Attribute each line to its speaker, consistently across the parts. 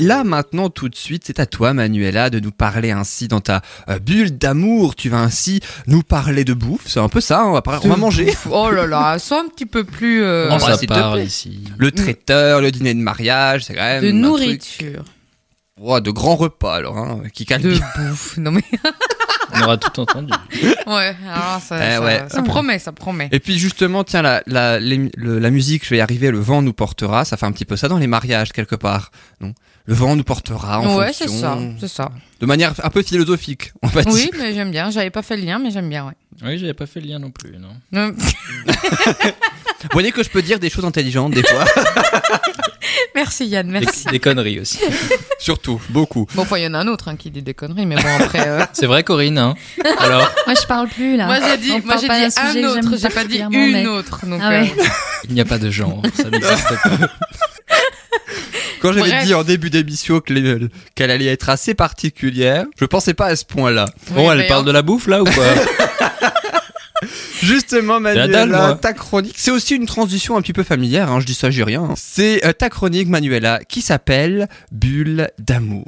Speaker 1: là maintenant tout de suite, c'est à toi Manuela de nous parler ainsi dans ta euh, bulle d'amour. Tu vas ainsi nous parler de bouffe. C'est un peu ça, on va, parler- on va manger.
Speaker 2: Oh là là, sois un petit peu plus euh,
Speaker 1: Oh,
Speaker 3: On
Speaker 1: bah,
Speaker 3: ça parle ici.
Speaker 1: Le traiteur, le dîner de mariage, c'est quand même
Speaker 2: de
Speaker 1: un truc- Oh, de grands repas alors, hein, qui calent
Speaker 2: de
Speaker 1: bien.
Speaker 2: bouffe. Non mais
Speaker 3: On aura tout entendu.
Speaker 2: ouais, alors ça,
Speaker 1: Eh
Speaker 2: ça,
Speaker 1: ouais.
Speaker 2: ça promet, ça promet.
Speaker 1: Et puis justement, tiens, la, la, les- le- la musique, je vais y arriver, le vent nous portera, ça fait un petit peu ça dans les mariages quelque part. Non? Le vent nous portera en
Speaker 2: ouais, c'est
Speaker 1: fonction.
Speaker 2: ça, c'est ça.
Speaker 1: De manière un peu philosophique, on va
Speaker 2: Oui,
Speaker 1: dire.
Speaker 2: mais j'aime bien. J'avais pas fait le lien, mais j'aime bien, ouais.
Speaker 3: Oui, j'avais pas fait le lien non plus, non.
Speaker 1: Vous voyez que je peux dire des choses intelligentes des fois.
Speaker 2: Merci Yann,
Speaker 3: Des,
Speaker 2: merci.
Speaker 3: des conneries aussi.
Speaker 1: Surtout, beaucoup.
Speaker 2: Bon, enfin, il y en a un autre hein, qui dit des conneries, mais bon, après. euh,
Speaker 3: C'est vrai, Corinne, hein Alors,
Speaker 4: Moi, je parle plus là.
Speaker 2: Moi, j'ai dit, moi, j'ai
Speaker 4: pas
Speaker 2: un
Speaker 4: j'aime
Speaker 2: autre, j'ai pas dit une
Speaker 4: mais-
Speaker 2: autre. Donc,
Speaker 4: Ah ouais.
Speaker 2: euh,
Speaker 3: il n'y a pas de genre, ça n'existe pas.
Speaker 1: Quand j'avais dit en début d'émission qu'elle allait être assez particulière, je pensais pas à ce point-là.
Speaker 3: Bon,
Speaker 2: oui,
Speaker 3: elle
Speaker 2: mais
Speaker 3: parle de la bouffe là ou quoi?
Speaker 1: Justement, Manuela, ta chronique, c'est aussi une transition un petit peu familière, hein, je dis ça, j'ai rien. hein. C'est euh, ta chronique, Manuela, qui s'appelle Bulle d'amour.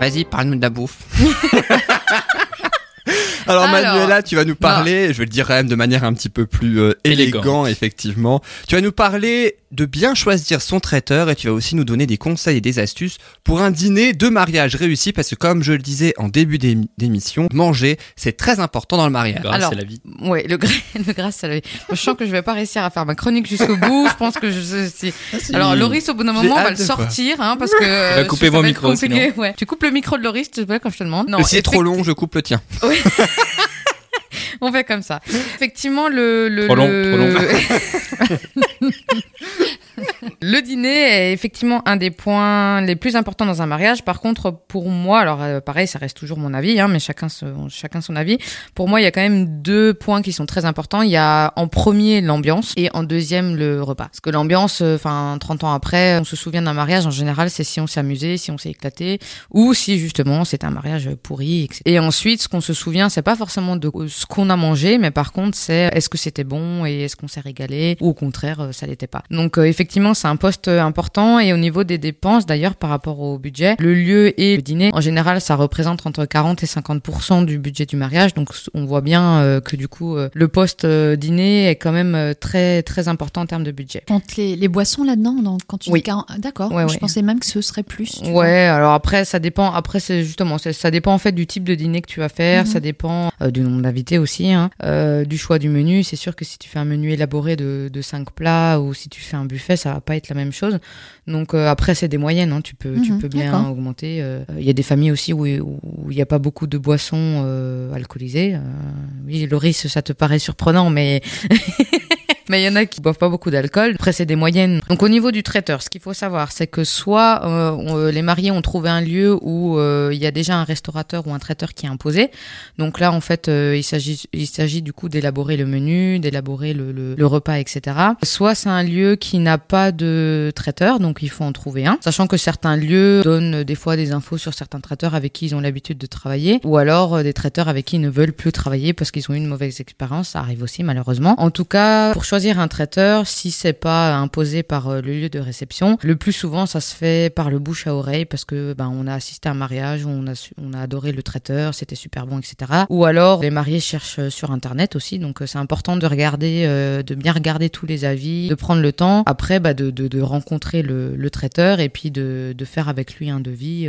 Speaker 1: Vas-y, parle-nous de la bouffe. Alors,
Speaker 2: Alors,
Speaker 1: Manuela, tu vas nous parler, je vais le dire quand même de manière un petit peu plus euh, élégant,
Speaker 3: Élégante.
Speaker 1: effectivement. Tu vas nous parler de bien choisir son traiteur et tu vas aussi nous donner des conseils et des astuces pour un dîner de mariage réussi parce que comme je le disais en début d'émi- d'émission, manger, c'est très important dans le mariage.
Speaker 3: Grâce
Speaker 2: Alors,
Speaker 3: à la vie.
Speaker 2: Ouais, le, gra- le grâce à la vie. Je sens que je vais pas réussir à faire ma chronique jusqu'au bout. Je pense que je. si- Alors, Loris, au bout d'un moment, va le sortir, hein, parce que. euh,
Speaker 3: va couper mon micro,
Speaker 2: Ouais. Tu coupes le micro de Loris, quand je te demande. Non,
Speaker 1: c'est trop long, je coupe le tien.
Speaker 2: On fait comme ça. Effectivement, le. le
Speaker 3: Trop long,
Speaker 2: le... Le dîner est effectivement un des points les plus importants dans un mariage. Par contre, pour moi, alors euh, pareil, ça reste toujours mon avis, hein, mais chacun, son- chacun son avis. Pour moi, il y a quand même deux points qui sont très importants. Il y a en premier l'ambiance et en deuxième le repas. Parce que l'ambiance, euh, enfin 30 ans après, on se souvient d'un mariage en général, c'est si on s'est amusé, si on s'est éclaté, ou si justement c'est un mariage pourri. etc. Et ensuite, ce qu'on se souvient, c'est pas forcément de ce qu'on a mangé, mais par contre, c'est est-ce que c'était bon et est-ce qu'on s'est régalé, ou au contraire, euh, ça l'était pas. Donc euh, effectivement, c'est un poste euh, important et au niveau des dépenses, d'ailleurs, par rapport au budget, le lieu et le dîner, en général, ça représente entre 40 et 50% du budget du mariage. Donc on voit bien que du coup, le poste dîner est quand même très très important en termes de budget.
Speaker 4: Compte les, les boissons là-dedans quand tu
Speaker 2: Oui.
Speaker 4: dis 40 ah, D'accord.
Speaker 2: Ouais,
Speaker 4: Je
Speaker 2: ouais.
Speaker 4: pensais même que ce serait plus.
Speaker 2: Ouais, alors après ça dépend. Après c'est justement ça, ça dépend en fait du type de dîner que tu vas faire.
Speaker 4: Mhm.
Speaker 2: Ça dépend euh, du nombre d'invités aussi, hein, euh, du choix du menu. C'est sûr que si tu fais un menu élaboré de de cinq plats ou si tu fais un buffet, ça va pas être la même chose. Donc euh, après c'est des moyennes. Hein, tu peux tu
Speaker 4: Mhm,
Speaker 2: peux bien augmenter. euh, Il y a des familles aussi où il n'y a pas beaucoup de boissons alcoolisées. Oui, Loris, ça te paraît surprenant, mais Mais il y en a qui boivent pas beaucoup d'alcool. Après, c'est des moyennes. Donc, au niveau du traiteur, ce qu'il faut savoir, c'est que soit euh, euh, les mariés ont trouvé un lieu où euh, il y a déjà un restaurateur ou un traiteur qui est imposé. Donc là, en fait, euh, il s'agit il s'agit du coup d'élaborer le menu, d'élaborer le, le, le repas, etc. Soit c'est un lieu qui n'a pas de traiteur, donc il faut en trouver un. Sachant que certains lieux donnent des fois des infos sur certains traiteurs avec qui ils ont l'habitude de travailler, ou alors euh, des traiteurs avec qui ils ne veulent plus travailler parce qu'ils ont eu une mauvaise expérience. Ça arrive aussi malheureusement. En tout cas, pour un traiteur, si c'est pas imposé par euh, le lieu de réception, le plus souvent ça se fait par le bouche à oreille parce que ben on a assisté à un mariage où on a on a adoré le traiteur, c'était super bon, etc. Ou alors les mariés cherchent euh, sur internet aussi, donc euh, c'est important de regarder, de bien regarder tous les avis, de prendre le temps. Après, bah, de, de, rencontrer le, le traiteur et puis de, de faire avec lui un devis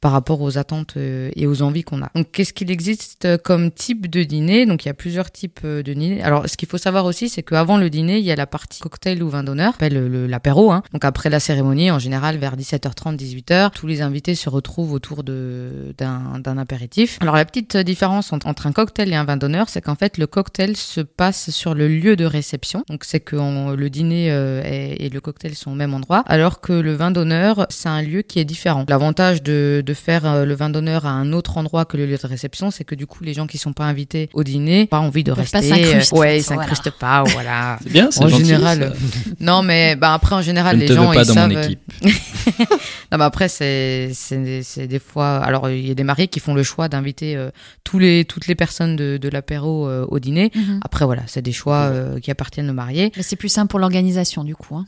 Speaker 2: par rapport aux attentes et aux envies qu'on a. Donc, qu'est-ce qu'il existe comme type de dîner? Donc, il y a plusieurs types de dîner. Alors, ce qu'il faut savoir aussi, c'est qu'avant le dîner, il y a la partie cocktail ou vin d'honneur, appelle le- le- l'apéro. Hein. Donc, après la cérémonie, en général, vers 17h30, 18h, tous les invités se retrouvent autour de- d'un d'un apéritif. Alors, la petite différence entre, entre un cocktail et un vin d'honneur, c'est qu'en fait, le cocktail se passe sur le lieu de réception. Donc, c'est que on- le dîner euh, et, et le cocktail sont au même endroit, alors que le vin d'honneur, c'est un lieu qui est différent. L'avantage de, de faire euh, le vin d'honneur à un autre endroit que le lieu de réception, c'est que du coup, les gens qui sont pas invités au dîner, pas envie de rester.
Speaker 4: pas
Speaker 2: euh, ouais, ils
Speaker 4: voilà.
Speaker 2: s'incrustent pas, voilà. Bah,
Speaker 3: C'est bien, c'est
Speaker 2: en
Speaker 3: gentil,
Speaker 2: général,
Speaker 3: ça.
Speaker 2: euh, non, mais bah après en général
Speaker 3: Je
Speaker 2: les gens
Speaker 3: pas
Speaker 2: ils
Speaker 3: dans
Speaker 2: savent.
Speaker 3: mon équipe.
Speaker 2: non, mais après c'est c'est c'est des fois. Alors il y a des mariés qui font le choix d'inviter euh, tous les toutes les personnes de, de l'apéro euh, au dîner.
Speaker 4: Mhm.
Speaker 2: Après voilà, c'est des choix euh, qui appartiennent aux mariés.
Speaker 4: Mais c'est plus simple pour l'organisation, du coup. hein,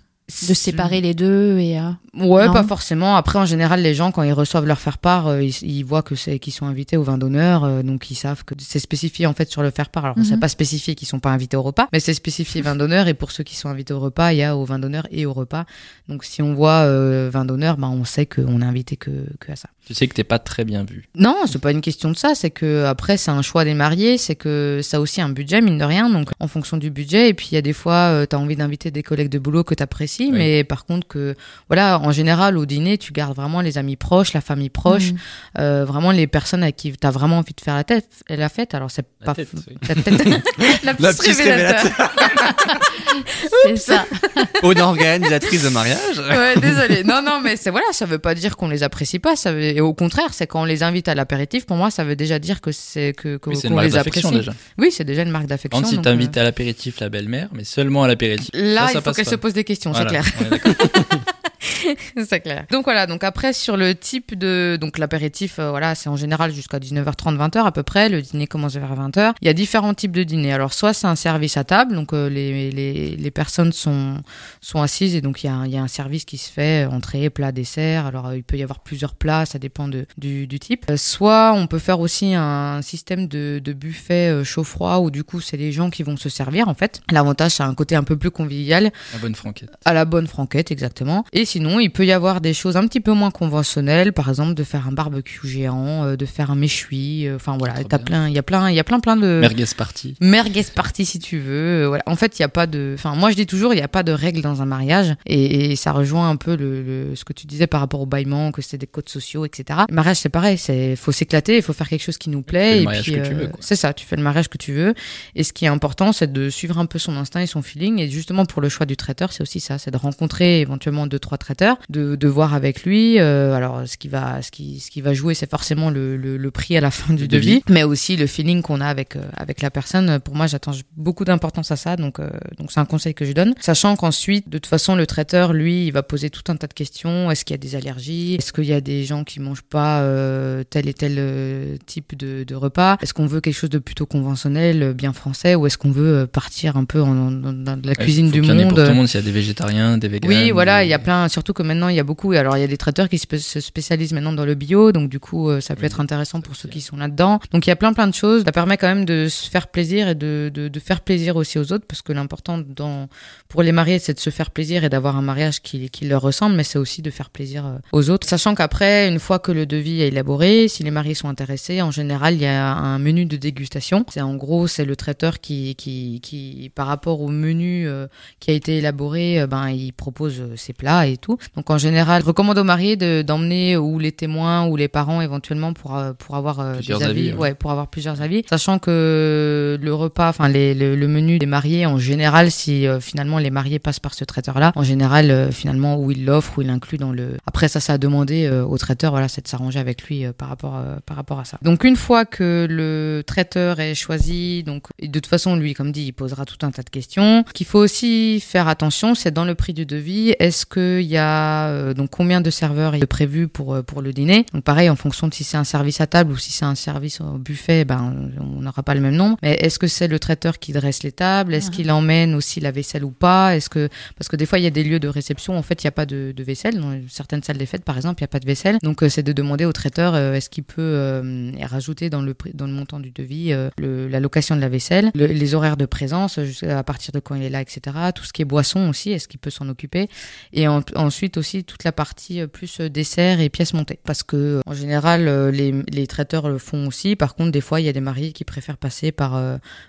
Speaker 4: de séparer les deux et. euh,
Speaker 2: Ouais,
Speaker 4: Non.
Speaker 2: pas forcément. Après, en général, les gens, quand ils reçoivent leur faire-part, euh, ils, ils voient que c'est qu'ils sont invités au vin d'honneur, euh, donc ils savent que c'est spécifié en fait sur le faire-part. Alors,
Speaker 4: Mhm.
Speaker 2: c'est pas spécifié qu'ils sont pas invités au repas, mais c'est spécifié vin d'honneur. Et pour ceux qui sont invités au repas, il y a au vin d'honneur et au repas. Donc, si on voit euh, vin d'honneur, ben on sait qu'on est invité que, que à ça.
Speaker 3: Tu sais que t'es pas très bien vu.
Speaker 2: Non, c'est pas une question de ça. C'est que après, c'est un choix des mariés. C'est que ça a aussi un budget mine de rien. Donc, en fonction du budget, et puis il y a des fois, euh, t'as envie d'inviter des collègues de boulot que t'apprécies,
Speaker 3: Oui.
Speaker 2: mais par contre que, voilà, en général au dîner, tu gardes vraiment les amis proches, la famille proche,
Speaker 4: mhm.
Speaker 2: euh, vraiment les personnes à qui t'as vraiment envie de faire la tête, la fête. Alors c'est pas
Speaker 3: tête,
Speaker 2: f-
Speaker 3: oui.
Speaker 2: la tête, la
Speaker 1: La
Speaker 2: petite
Speaker 1: petite
Speaker 2: révélateur.
Speaker 4: C'est ça.
Speaker 1: Une organisatrice de mariage.
Speaker 2: Ouais, désolé. Non, non, mais c'est voilà, ça veut pas dire qu'on les apprécie pas. Ça veut, et au contraire, c'est quand on les invite à l'apéritif. Pour moi, ça veut déjà dire que c'est que que-
Speaker 3: Oui, c'est
Speaker 2: qu'on
Speaker 3: une marque
Speaker 2: les
Speaker 3: d'affection
Speaker 2: apprécie.
Speaker 3: déjà.
Speaker 2: Oui, c'est déjà une marque d'affection.
Speaker 3: Quand si t'invites à l'apéritif la belle-mère, mais seulement à l'apéritif.
Speaker 2: euh, Là,
Speaker 3: ça, ça
Speaker 2: il faut qu'elle se pose des questions,
Speaker 3: Voilà,
Speaker 2: c'est clair. c'est clair. Donc voilà, donc après sur le type de donc l'apéritif euh, voilà, c'est en général jusqu'à 19h30 20h à peu près, le dîner commence vers 20h. Il y a différents types de dîners. Alors soit c'est un service à table, donc euh, les, les les personnes sont sont assises et donc il y a un- il y a un service qui se fait euh, entrée, plat, dessert. Alors euh, il peut y avoir plusieurs plats, ça dépend de du du type. Soit on peut faire aussi un système de de buffet euh, chaud-froid où du coup c'est les gens qui vont se servir en fait. L'avantage c'est un côté un peu plus convivial
Speaker 3: La bonne franquette.
Speaker 2: à la bonne franquette, exactement. Et sinon, il peut y avoir des choses un petit peu moins conventionnelles, par exemple de faire un barbecue géant, euh, de faire un méchoui, euh, enfin voilà, t'as plein, il y a plein, il y a plein plein de
Speaker 3: Merguez party.
Speaker 2: merguez party si tu veux. euh, voilà. En fait, il y a pas de, enfin moi je dis toujours, il n'y a pas de règles dans un mariage, et, et ça rejoint un peu le, le- ce que tu disais par rapport au bâillement, que c'est des codes sociaux, etc. Le mariage c'est pareil, c'est faut s'éclater, il faut faire quelque chose qui nous plaît,
Speaker 3: fais le
Speaker 2: et
Speaker 3: mariage
Speaker 2: puis
Speaker 3: que tu veux, quoi.
Speaker 2: c'est ça, tu fais le mariage que tu veux. Et ce qui est important, c'est de suivre un peu son instinct et son feeling. Et justement, pour le choix du traiteur, c'est aussi ça, c'est de rencontrer éventuellement deux trois traiteurs, de, de voir avec lui. euh, alors, ce qui va, ce qui, ce qui va jouer, c'est forcément le, le, le prix à la fin du devis,
Speaker 3: devis.
Speaker 2: mais aussi le feeling qu'on a avec euh, avec la personne. Pour moi, j'attends beaucoup d'importance à ça, donc euh, donc c'est un conseil que je donne, sachant qu'ensuite, de toute façon, le traiteur, lui, il va poser tout un tas de questions. Est-ce qu'il y a des allergies? Est-ce qu'il y a des gens qui mangent pas euh, tel et tel euh, type de, de repas? Est-ce qu'on veut quelque chose de plutôt conventionnel, euh, bien français, ou est-ce qu'on veut partir un peu en, en- dans, dans la cuisine du
Speaker 3: qu'il y en ait
Speaker 2: monde?
Speaker 3: Pour tout le monde, s'il y a des végétariens, des véganes.
Speaker 2: oui, voilà, il y a plein, surtout que maintenant il y a beaucoup. Alors il y a des traiteurs qui se se spécialisent maintenant dans le bio, donc du coup euh, ça peut
Speaker 3: Oui,
Speaker 2: être intéressant pour ceux
Speaker 3: bien.
Speaker 2: qui sont là-dedans. Donc il y a plein plein de choses. Ça permet quand même de se faire plaisir et de, de, de faire plaisir aussi aux autres, parce que l'important dans pour les mariés c'est de se faire plaisir et d'avoir un mariage qui, qui leur ressemble, mais c'est aussi de faire plaisir euh, aux autres. Sachant qu'après, une fois que le devis est élaboré, si les mariés sont intéressés, en général il y a un menu de dégustation. C'est en gros c'est le traiteur qui qui qui par rapport au menu euh, qui a été élaboré, ben il propose ses plats et tout. Donc en général, je recommande aux mariés de d'emmener ou les témoins ou les parents éventuellement pour euh, pour avoir euh,
Speaker 3: Plusieurs
Speaker 2: des avis,
Speaker 3: avis, ouais.
Speaker 2: ouais, pour avoir plusieurs avis, sachant que le repas, enfin les, le, le menu des mariés en général, si euh, finalement les mariés passent par ce traiteur-là, en général euh, finalement où il l'offre ou il l'inclut dans le. Après ça, ça a demandé euh, au traiteur, voilà, c'est de s'arranger avec lui euh, par rapport euh, par rapport à ça. Donc une fois que le traiteur est choisi, donc et de toute façon lui, comme dit, il posera tout un tas de questions. Qu'il faut aussi faire attention, c'est dans le prix du devis, est-ce qu'il y a euh, donc combien de serveurs est prévu pour euh, pour le dîner. Donc pareil, en fonction de si c'est un service à table ou si c'est un service au buffet, ben on n'aura pas le même nombre. Mais est-ce que c'est le traiteur qui dresse les tables? Est-ce qu'il emmène aussi la vaisselle ou pas? Est-ce que parce que des fois il y a des lieux de réception, en fait il n'y a pas de, de vaisselle. Dans certaines salles des fêtes, par exemple, il n'y a pas de vaisselle. Donc euh, c'est de demander au traiteur euh, est-ce qu'il peut euh, rajouter dans le dans le montant du devis euh, le- la location de la vaisselle, le- les horaires de présence, à partir de quand il est là, etc. Tout ce qui est boisson aussi, est-ce qu'il peut s'en occuper? Et en- ensuite aussi toute la partie euh, plus euh, dessert et pièces montées. Parce que euh, en général les, les traiteurs le font aussi. Par contre, des fois il y a des mariés qui préfèrent passer par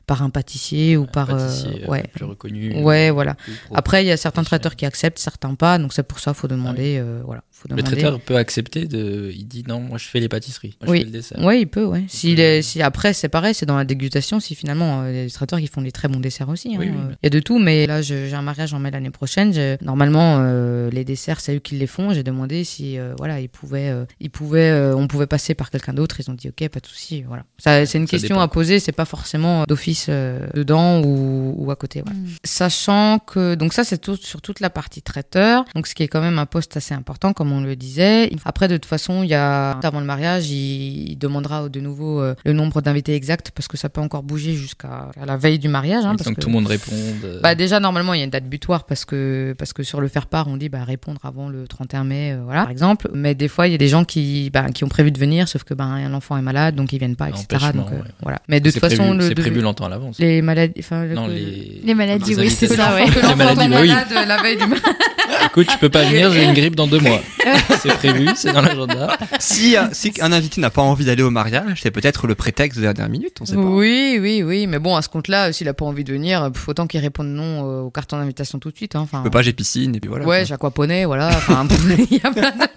Speaker 2: par un pâtissier ou par euh,
Speaker 3: Pâtissier,
Speaker 2: ouais
Speaker 3: plus reconnu.
Speaker 2: ouais voilà. Après il y a certains traiteurs qui acceptent, certains pas. Donc c'est pour ça faut demander euh, voilà faut
Speaker 3: Le
Speaker 2: demander.
Speaker 3: traiteur peut accepter de. Il dit non, moi je fais les pâtisseries. Moi,
Speaker 2: Oui.
Speaker 3: je fais le dessert.
Speaker 2: Ouais, il peut, ouais.
Speaker 3: Euh,
Speaker 2: est, si après, c'est pareil, c'est dans la dégustation. Si finalement, il y a des traiteurs qui font des très bons desserts aussi. hein.
Speaker 3: Oui,
Speaker 2: Il y a de tout, mais là, j'ai un mariage en mai l'année prochaine. Normalement, euh, les desserts desserts, c'est eux qui les font. J'ai demandé si euh, voilà, ils pouvaient, euh, ils pouvaient, euh, on pouvait passer par quelqu'un d'autre. Ils ont dit ok, pas de souci. Voilà. Ça, c'est une
Speaker 3: Ça
Speaker 2: question
Speaker 3: dépend.
Speaker 2: à poser. C'est pas forcément d'office euh, dedans ou, ou à côté. voilà.
Speaker 4: Mm.
Speaker 2: Sachant que donc ça c'est tout sur toute la partie traiteur. Donc ce qui est quand même un poste assez important comme on le disait. Après de toute façon, il y a avant le mariage, il, il demandera de nouveau euh, le nombre d'invités exact parce que ça peut encore bouger jusqu'à la veille du mariage. hein, parce
Speaker 3: que
Speaker 2: que-
Speaker 3: tout le monde réponde.
Speaker 2: bah déjà normalement il y a une date butoir parce que parce que sur le faire part on dit bah répondre avant le 31 mai euh, voilà par exemple mais des fois il y a des gens qui bah, qui ont prévu de venir sauf que bah un enfant est malade donc ils viennent pas etc donc euh,
Speaker 3: ouais.
Speaker 2: voilà mais de
Speaker 3: c'est
Speaker 2: toute façon
Speaker 3: prévu- c'est prévu longtemps à l'avance.
Speaker 2: les maladies enfin le-
Speaker 3: Non, les...
Speaker 4: Les maladies, oui, c'est ça, ouais.
Speaker 2: que
Speaker 3: Les
Speaker 2: l'enfant
Speaker 3: maladies, oui.
Speaker 2: malade la veille du
Speaker 3: Écoute, tu peux pas venir, j'ai une grippe dans deux mois. c'est prévu, c'est dans l'agenda.
Speaker 1: Si, euh, si un invité n'a pas envie d'aller au mariage, c'est peut-être le prétexte de la dernière minute, on sait pas.
Speaker 2: oui oui oui mais bon à ce compte là s'il a pas envie de venir pff, autant qu'il réponde non au carton d'invitation tout de suite hein. enfin
Speaker 1: Je peux pas, j'ai piscine, et puis voilà.
Speaker 2: ouais,
Speaker 1: quoi.
Speaker 2: J'aquaponais, voilà. Enfin, il y a plein de-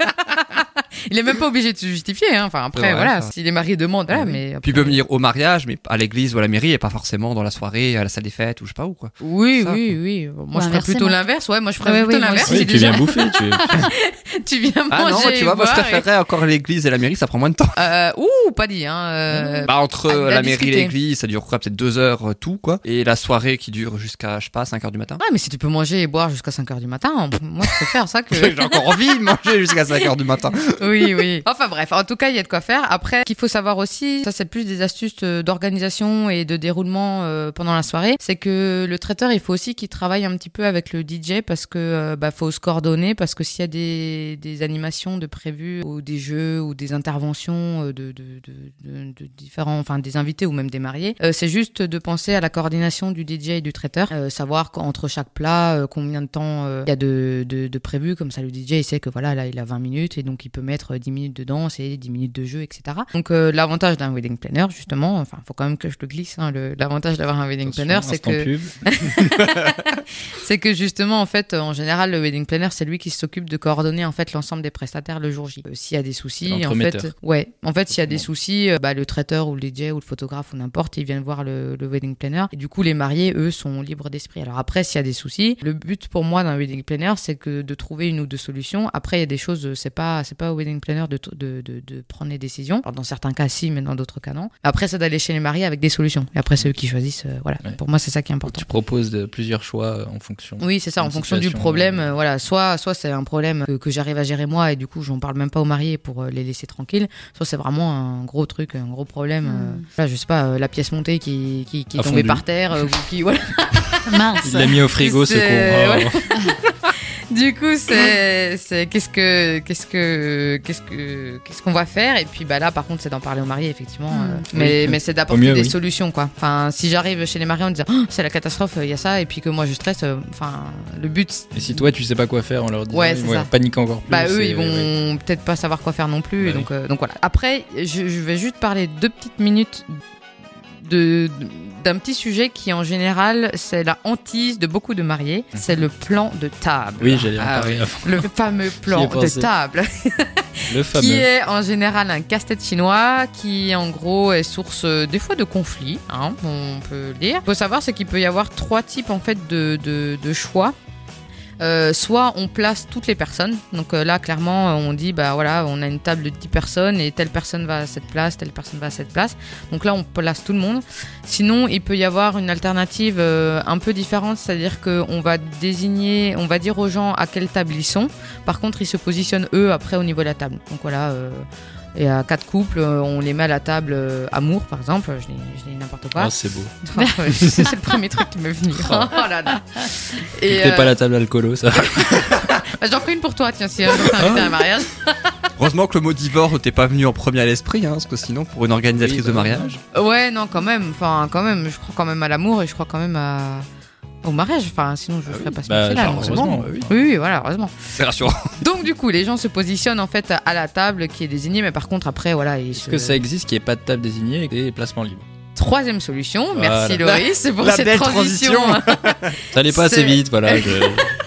Speaker 2: Il est même pas obligé de se justifier. Hein. Enfin, après,
Speaker 1: Ouais,
Speaker 2: voilà,
Speaker 1: ça.
Speaker 2: si les mariés demandent, voilà,
Speaker 1: Oui.
Speaker 2: mais.
Speaker 1: Puis il peut venir au mariage, mais à l'église ou à la mairie, et pas forcément dans la soirée, à la salle des fêtes, ou je sais pas où, quoi.
Speaker 2: Oui,
Speaker 1: Ça,
Speaker 2: oui,
Speaker 1: quoi.
Speaker 2: oui. Moi, je ferais plutôt l'inverse. Ouais, moi, je ferais
Speaker 4: Ouais,
Speaker 2: plutôt l'inverse.
Speaker 3: Oui, tu
Speaker 2: déjà,
Speaker 3: viens bouffer. Tu...
Speaker 2: tu viens
Speaker 1: Ah
Speaker 2: manger.
Speaker 1: non, tu vois, moi je préférerais encore l'église et la mairie, ça prend moins de temps.
Speaker 2: Euh, ouh, pas dit, hein. euh,
Speaker 1: Bah, entre la mairie et l'église, ça dure quoi Peut-être deux heures euh, tout, quoi. Et la soirée qui dure jusqu'à, je sais pas, 5 heures du matin.
Speaker 2: Ah, mais si tu peux manger et boire jusqu'à 5 heures du matin, moi, je préfère ça que.
Speaker 1: J'ai encore envie de manger jusqu'à 5 heures du matin.
Speaker 2: Oui, oui. Enfin bref, en tout cas, il y a de quoi faire. Après, qu'il faut savoir aussi, ça c'est plus des astuces euh, d'organisation et de déroulement euh, pendant la soirée, c'est que le traiteur, il faut aussi qu'il travaille un petit peu avec le DJ parce que euh, bah, faut se coordonner parce que s'il y a des, animations de prévues ou des jeux ou des interventions de, différents, enfin des invités ou même des mariés, c'est juste de penser à la coordination du DJ et du traiteur, savoir qu'entre chaque plat combien de temps il y a de, de, comme ça le DJ il sait que voilà là il a 20 minutes et donc il peut mettre 10 minutes de danse et 10 minutes de jeu, etc. Donc euh, l'avantage d'un wedding planner justement, enfin faut quand même que je le glisse, hein, l'avantage d'avoir un wedding planner c'est que c'est que justement en fait en général le wedding planner c'est lui qui s'occupe de coordonner en fait l'ensemble des prestataires le jour J. Euh, s'il y a des soucis en fait ouais en fait s'il y a des soucis euh, bah, le traiteur ou le DJ ou le photographe ou n'importe ils viennent voir le, le wedding planner et du coup les mariés eux sont libres d'esprit. Alors après s'il y a des soucis le but pour moi d'un wedding planner c'est que de trouver une ou deux solutions. Après il y a des choses c'est pas c'est pas au wedding planner de, de, de, de prendre les décisions. Alors, dans certains cas si mais dans d'autres cas non. Après c'est d'aller chez les mariés avec des solutions et après c'est eux qui choisissent euh, voilà.
Speaker 3: Ouais.
Speaker 2: Pour moi c'est ça qui est important.
Speaker 3: Tu proposes de, plusieurs choix euh, en fonction.
Speaker 2: Oui, c'est ça, en fonction du problème.
Speaker 3: euh,
Speaker 2: euh, voilà, soit, soit c'est un problème que, que j'arrive à gérer moi et du coup, j'en parle même pas aux mariés pour euh, les laisser tranquilles. Soit c'est vraiment un gros truc, un gros problème. euh,
Speaker 4: Mm.
Speaker 2: là, je sais pas, euh, la pièce montée qui, qui, qui est
Speaker 3: A
Speaker 2: tombée
Speaker 3: fondu.
Speaker 2: par terre euh, ou qui, voilà.
Speaker 4: Mince.
Speaker 3: Il l'a mis au frigo, ce
Speaker 2: C'est-
Speaker 3: con.
Speaker 2: ouais. Du coup, c'est, qu'est-ce que, qu'est-ce que, qu'est-ce que, qu'est-ce qu'on va faire? Et puis, bah là, par contre, c'est d'en parler aux mariés, effectivement.
Speaker 4: Mm.
Speaker 2: euh, mais,
Speaker 3: Oui.
Speaker 2: mais c'est d'apporter
Speaker 3: mieux,
Speaker 2: des
Speaker 3: oui.
Speaker 2: solutions, quoi. Enfin, si j'arrive chez les mariés en disant, Oh, c'est la catastrophe, il y a ça, et puis que moi je stresse, euh, enfin, le but,
Speaker 3: Et si toi, tu sais pas quoi faire, on leur dit
Speaker 2: Ouais,
Speaker 3: panique encore plus.
Speaker 2: Bah eux ils vont
Speaker 3: ouais.
Speaker 2: peut-être pas savoir quoi faire non plus
Speaker 3: Bah
Speaker 2: et donc euh, donc voilà. Après je, je vais juste parler deux petites minutes de d'un petit sujet qui en général c'est la hantise de beaucoup de mariés, c'est le plan de table.
Speaker 3: Oui, j'allais en
Speaker 2: Ah
Speaker 3: parler
Speaker 2: oui. Le fameux plan de table
Speaker 3: Le fameux.
Speaker 2: qui est en général un casse-tête chinois qui en gros est source euh, des fois de conflits, hein, on peut le dire. Il faut savoir c'est qu'il peut y avoir trois types en fait de, de, de choix. Euh, soit on place toutes les personnes, donc euh, là clairement euh, on dit bah voilà on a une table de 10 personnes et telle personne va à cette place, telle personne va à cette place, donc là on place tout le monde. Sinon il peut y avoir une alternative un peu différente, c'est-à-dire qu'on va désigner, on va dire aux gens à quelle table ils sont, par contre ils se positionnent eux après au niveau de la table. Donc voilà, et à quatre couples, euh, on les met à la table euh, amour par exemple, je dis, n'importe quoi.
Speaker 3: Oh, c'est beau.
Speaker 2: c'est le premier truc qui m'est venu. Oh là là. Et, euh,
Speaker 3: pas la table alcoolo, ça.
Speaker 2: bah, J'en ferai une pour toi, tiens, si un jour t'es invité à un mariage.
Speaker 1: Heureusement que le mot divorce t'es pas venu en premier à l'esprit, hein, parce que sinon, pour une organisatrice
Speaker 3: Oui,
Speaker 1: de
Speaker 3: bah,
Speaker 1: mariage.
Speaker 2: Ouais, non, quand même. Enfin, quand même, je crois quand même à l'amour et je crois quand même à... au mariage. Enfin, sinon je ferais pas ce
Speaker 3: Bah,
Speaker 2: métier-là.
Speaker 3: heureusement, oui.
Speaker 2: Oui, oui, voilà, heureusement.
Speaker 1: C'est rassurant.
Speaker 2: Donc du coup, les gens se positionnent en fait à la table qui est désignée, mais par contre après, voilà,
Speaker 3: Est-ce
Speaker 2: se...
Speaker 3: que ça existe qu'il n'y ait pas de table désignée et des placements libres?
Speaker 2: Troisième solution.
Speaker 3: Voilà.
Speaker 2: Merci Loris, c'est pour
Speaker 1: La
Speaker 2: cette
Speaker 1: belle
Speaker 2: transition.
Speaker 1: transition.
Speaker 3: Ça allait pas assez vite, voilà. Je,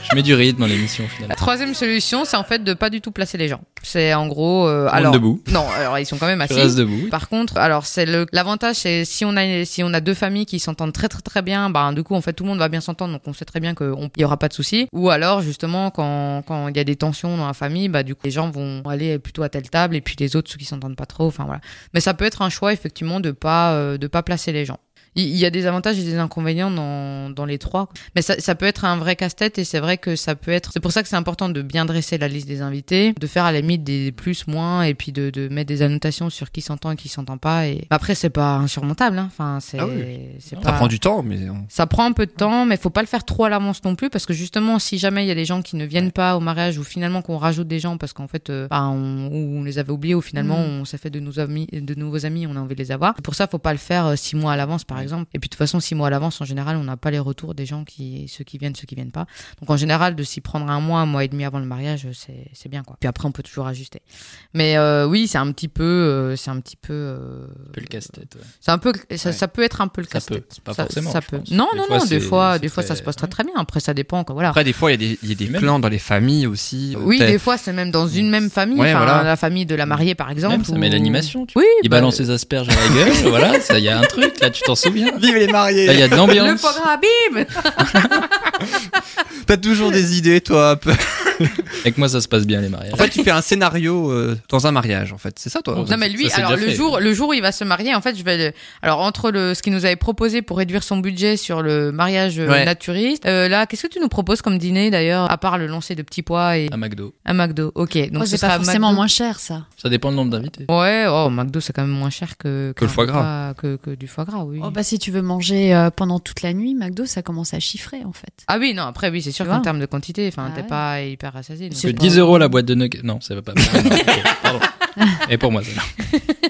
Speaker 3: Je mets du rythme dans l'émission
Speaker 2: La
Speaker 3: finalement.
Speaker 2: troisième solution, c'est en fait de pas du tout placer les gens. C'est en gros, euh, alors
Speaker 3: debout.
Speaker 2: non, alors ils sont quand même assis.
Speaker 3: restes debout.
Speaker 2: Par contre, alors c'est le l'avantage, c'est si on a si on a deux familles qui s'entendent très très très bien, bah du coup en fait tout le monde va bien s'entendre, donc on sait très bien qu'il y aura pas de souci. Ou alors justement quand quand il y a des tensions dans la famille, bah du coup les gens vont aller plutôt à telle table et puis les autres ceux qui s'entendent pas trop, enfin voilà. Mais ça peut être un choix effectivement de pas euh, de pas placer les gens. Il y a des avantages et des inconvénients dans, dans les trois. Mais ça, ça peut être un vrai casse-tête et c'est vrai que ça peut être. C'est pour ça que c'est important de bien dresser la liste des invités, de faire à la limite des plus, moins et puis de, de mettre des annotations sur qui s'entend et qui s'entend pas. Et après, c'est pas insurmontable. Hein. Enfin, c'est.
Speaker 1: Ah oui.
Speaker 2: c'est
Speaker 3: Ça
Speaker 1: Ça
Speaker 2: pas-
Speaker 1: prend du temps, mais on-
Speaker 2: ça prend un peu de temps, mais faut pas le faire trop à l'avance non plus, parce que justement, si jamais il y a des gens qui ne viennent pas au mariage ou finalement qu'on rajoute des gens parce qu'en fait, euh, bah, on, ou on les avait oubliés ou finalement
Speaker 4: Mhm.
Speaker 2: on s'est fait de, nos amis, de nouveaux amis, on a envie de les avoir. Pour ça, faut pas le faire euh, six mois à l'avance, par exemple. Et puis de toute façon, six mois à l'avance, en général, on n'a pas les retours des gens qui, ceux qui viennent, ceux qui viennent pas. Donc en général, de s'y prendre un mois, un mois et demi avant le mariage, c'est c'est bien quoi. Puis après, on peut toujours ajuster. Mais euh, oui, c'est un petit peu, euh, c'est un petit peu. euh,
Speaker 3: Un peu le casse-tête. ouais.
Speaker 2: c'est un peu, ça,
Speaker 3: Ouais.
Speaker 2: ça peut être un peu le
Speaker 3: Ça peut,
Speaker 2: casse-tête.
Speaker 3: pas
Speaker 2: Ça-
Speaker 3: forcément,
Speaker 2: ça peut. Non,
Speaker 3: Des
Speaker 2: non,
Speaker 3: fois,
Speaker 2: non. Des fois, des fois, ça se passe très très bien. Après, ça dépend. Quoi. Voilà.
Speaker 1: Après, des fois, il y a des, il y a des
Speaker 3: Même-
Speaker 1: clans dans les familles aussi.
Speaker 2: oui,
Speaker 1: Peut-être-
Speaker 2: des fois, c'est même dans une même famille.
Speaker 1: Ouais, voilà.
Speaker 2: la famille de la mariée, par exemple.
Speaker 3: Même ça
Speaker 2: ou-
Speaker 3: met l'animation. tu
Speaker 2: Oui.
Speaker 3: Il
Speaker 2: bah,
Speaker 3: balance ses asperges à la gueule, voilà, ça y a un truc, là tu t'en souviens.
Speaker 1: Vive les mariés
Speaker 3: Là il y a de
Speaker 2: Le
Speaker 3: l'ambiance.
Speaker 2: foie gras, bim
Speaker 1: T'as toujours des idées, toi.
Speaker 3: Avec moi ça se passe bien les mariages.
Speaker 1: En fait, tu fais un scénario euh, dans un mariage, en fait. C'est ça, toi
Speaker 2: Non mais lui,
Speaker 3: Ça,
Speaker 2: alors le
Speaker 3: fait.
Speaker 2: jour, le jour où il va se marier, en fait, je vais. le- Alors entre le ce qu'il nous avait proposé pour réduire son budget sur le mariage euh,
Speaker 1: Ouais.
Speaker 2: naturiste, euh, là, qu'est-ce que tu nous proposes comme dîner d'ailleurs, à part le lancer de petits pois et
Speaker 3: À McDo.
Speaker 2: un McDo Ok, donc
Speaker 4: Oh,
Speaker 2: ce
Speaker 4: c'est
Speaker 2: sera
Speaker 4: pas forcément
Speaker 2: McDo.
Speaker 4: moins cher, ça.
Speaker 3: Ça dépend du nombre d'invités.
Speaker 2: Ouais, oh, McDo c'est quand même moins cher que
Speaker 1: Que le
Speaker 2: qu'un
Speaker 1: foie gras.
Speaker 2: repas- que, que du foie gras, oui.
Speaker 4: Oh, bah, si tu veux manger euh, pendant toute la nuit, McDo, ça commence à chiffrer, en fait.
Speaker 2: Ah oui, non, après oui, c'est sûr
Speaker 4: Tu
Speaker 2: qu'en
Speaker 4: vois
Speaker 2: termes de quantité, enfin,
Speaker 4: Ah
Speaker 2: t'es
Speaker 4: ouais.
Speaker 2: pas hyper rassasié. c'est
Speaker 3: 10
Speaker 2: pas-
Speaker 3: euros la boîte de nuggets. Non, ça va pas. Pardon. Et pour moi, c'est là.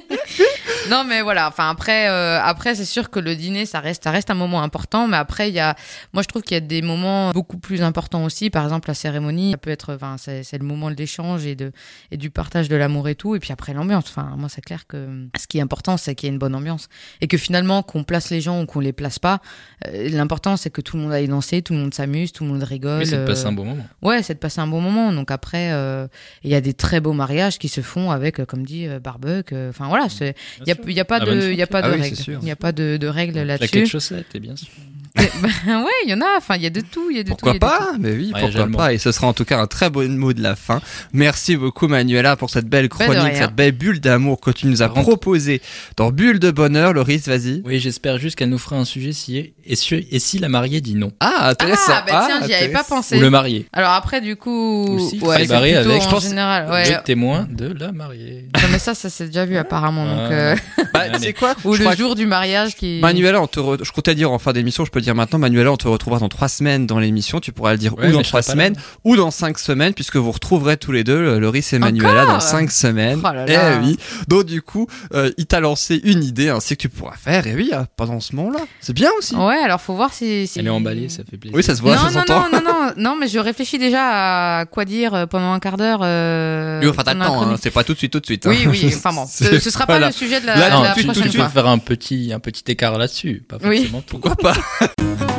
Speaker 2: Non, mais voilà. Enfin, après, euh, après, c'est sûr que le dîner, ça reste, ça reste un moment important. Mais après, il y a, moi, je trouve qu'il y a des moments beaucoup plus importants aussi. Par exemple, la cérémonie, ça peut être, enfin, c'est, c'est le moment de l'échange et de, et du partage de l'amour et tout. Et puis après, l'ambiance. Enfin, moi, c'est clair que ce qui est important, c'est qu'il y ait une bonne ambiance et que finalement, qu'on place les gens ou qu'on les place pas, euh, l'important, c'est que tout le monde aille danser, tout le monde s'amuse, tout le monde rigole.
Speaker 3: Oui, c'est de
Speaker 2: euh,
Speaker 3: passer un bon moment.
Speaker 2: Ouais, c'est de passer un bon moment. Donc après, euh, il y a des très beaux mariages qui se font avec, comme dit, barbecue. Enfin voilà, c'est il y a, il y a pas
Speaker 3: La bonne
Speaker 2: de, il y a pas
Speaker 1: Ah
Speaker 2: de
Speaker 1: oui,
Speaker 2: règles. Il y a pas de, de règles là-dessus.
Speaker 3: chaussettes, et bien sûr.
Speaker 2: Ben ouais, il y en a. Enfin, il y a de tout. Il y a de
Speaker 1: Pourquoi
Speaker 2: tout, il y a de
Speaker 1: pas Mais oui, pourquoi pas Et ce sera en tout cas un très beau mot de la fin. Merci beaucoup Manuela pour cette belle
Speaker 2: de
Speaker 1: chronique, cette belle bulle d'amour que tu nous as proposée dans Bulle de bonheur. Loris, vas-y.
Speaker 3: Oui, j'espère juste qu'elle nous fera un sujet si et, si et si la mariée dit non.
Speaker 1: Ah, intéressant.
Speaker 2: Ah, bah tiens, j'y avais pas pensé.
Speaker 3: Ou le marié.
Speaker 2: Alors après, du coup,
Speaker 3: Ou si,
Speaker 2: ouais, plutôt
Speaker 3: avec-
Speaker 2: en
Speaker 3: je pense-
Speaker 2: général. Ouais.
Speaker 3: Le témoin de la mariée.
Speaker 2: Non, mais ça, ça s'est déjà vu apparemment. Donc,
Speaker 3: Ah.
Speaker 2: euh,
Speaker 1: Bah, c'est quoi?
Speaker 2: Ou
Speaker 1: Je
Speaker 2: le
Speaker 1: crois
Speaker 2: jour du mariage qui.
Speaker 1: Manuela, on te re- je comptais dire en fin d'émission, je peux dire maintenant, Manuela, on te retrouvera dans trois semaines dans l'émission. Tu pourras le dire
Speaker 3: Ouais,
Speaker 1: ou dans trois semaines ou dans cinq semaines, puisque vous retrouverez tous les deux, le- Loris et Manuela,
Speaker 2: Encore
Speaker 1: dans cinq semaines.
Speaker 2: Oh là là.
Speaker 1: Eh oui. Donc du coup, euh, il t'a lancé une idée ainsi que tu pourras faire. Et oui, euh, pendant ce moment-là, c'est bien aussi.
Speaker 2: Ouais, alors faut voir si. si...
Speaker 3: Elle est emballée, ça fait plaisir.
Speaker 1: Oui, ça se voit,
Speaker 2: non,
Speaker 1: ça
Speaker 2: non,
Speaker 1: s'entend.
Speaker 2: non, non, non, non, mais je réfléchis déjà à quoi dire euh, pendant un quart d'heure. Euh,
Speaker 1: Oui, enfin, t'as le temps, hein, c'est pas tout de suite, tout de suite. hein.
Speaker 2: Oui, oui, enfin bon, ce, ce sera pas
Speaker 1: Voilà.
Speaker 2: le sujet de la,
Speaker 1: Là,
Speaker 2: de la
Speaker 1: de suite, tout de
Speaker 2: prochaine
Speaker 3: Tu
Speaker 1: suite.
Speaker 2: fois.
Speaker 3: faire un petit, un petit écart là-dessus, pas
Speaker 2: Oui.
Speaker 3: tout.
Speaker 1: Pourquoi pas? Thank you.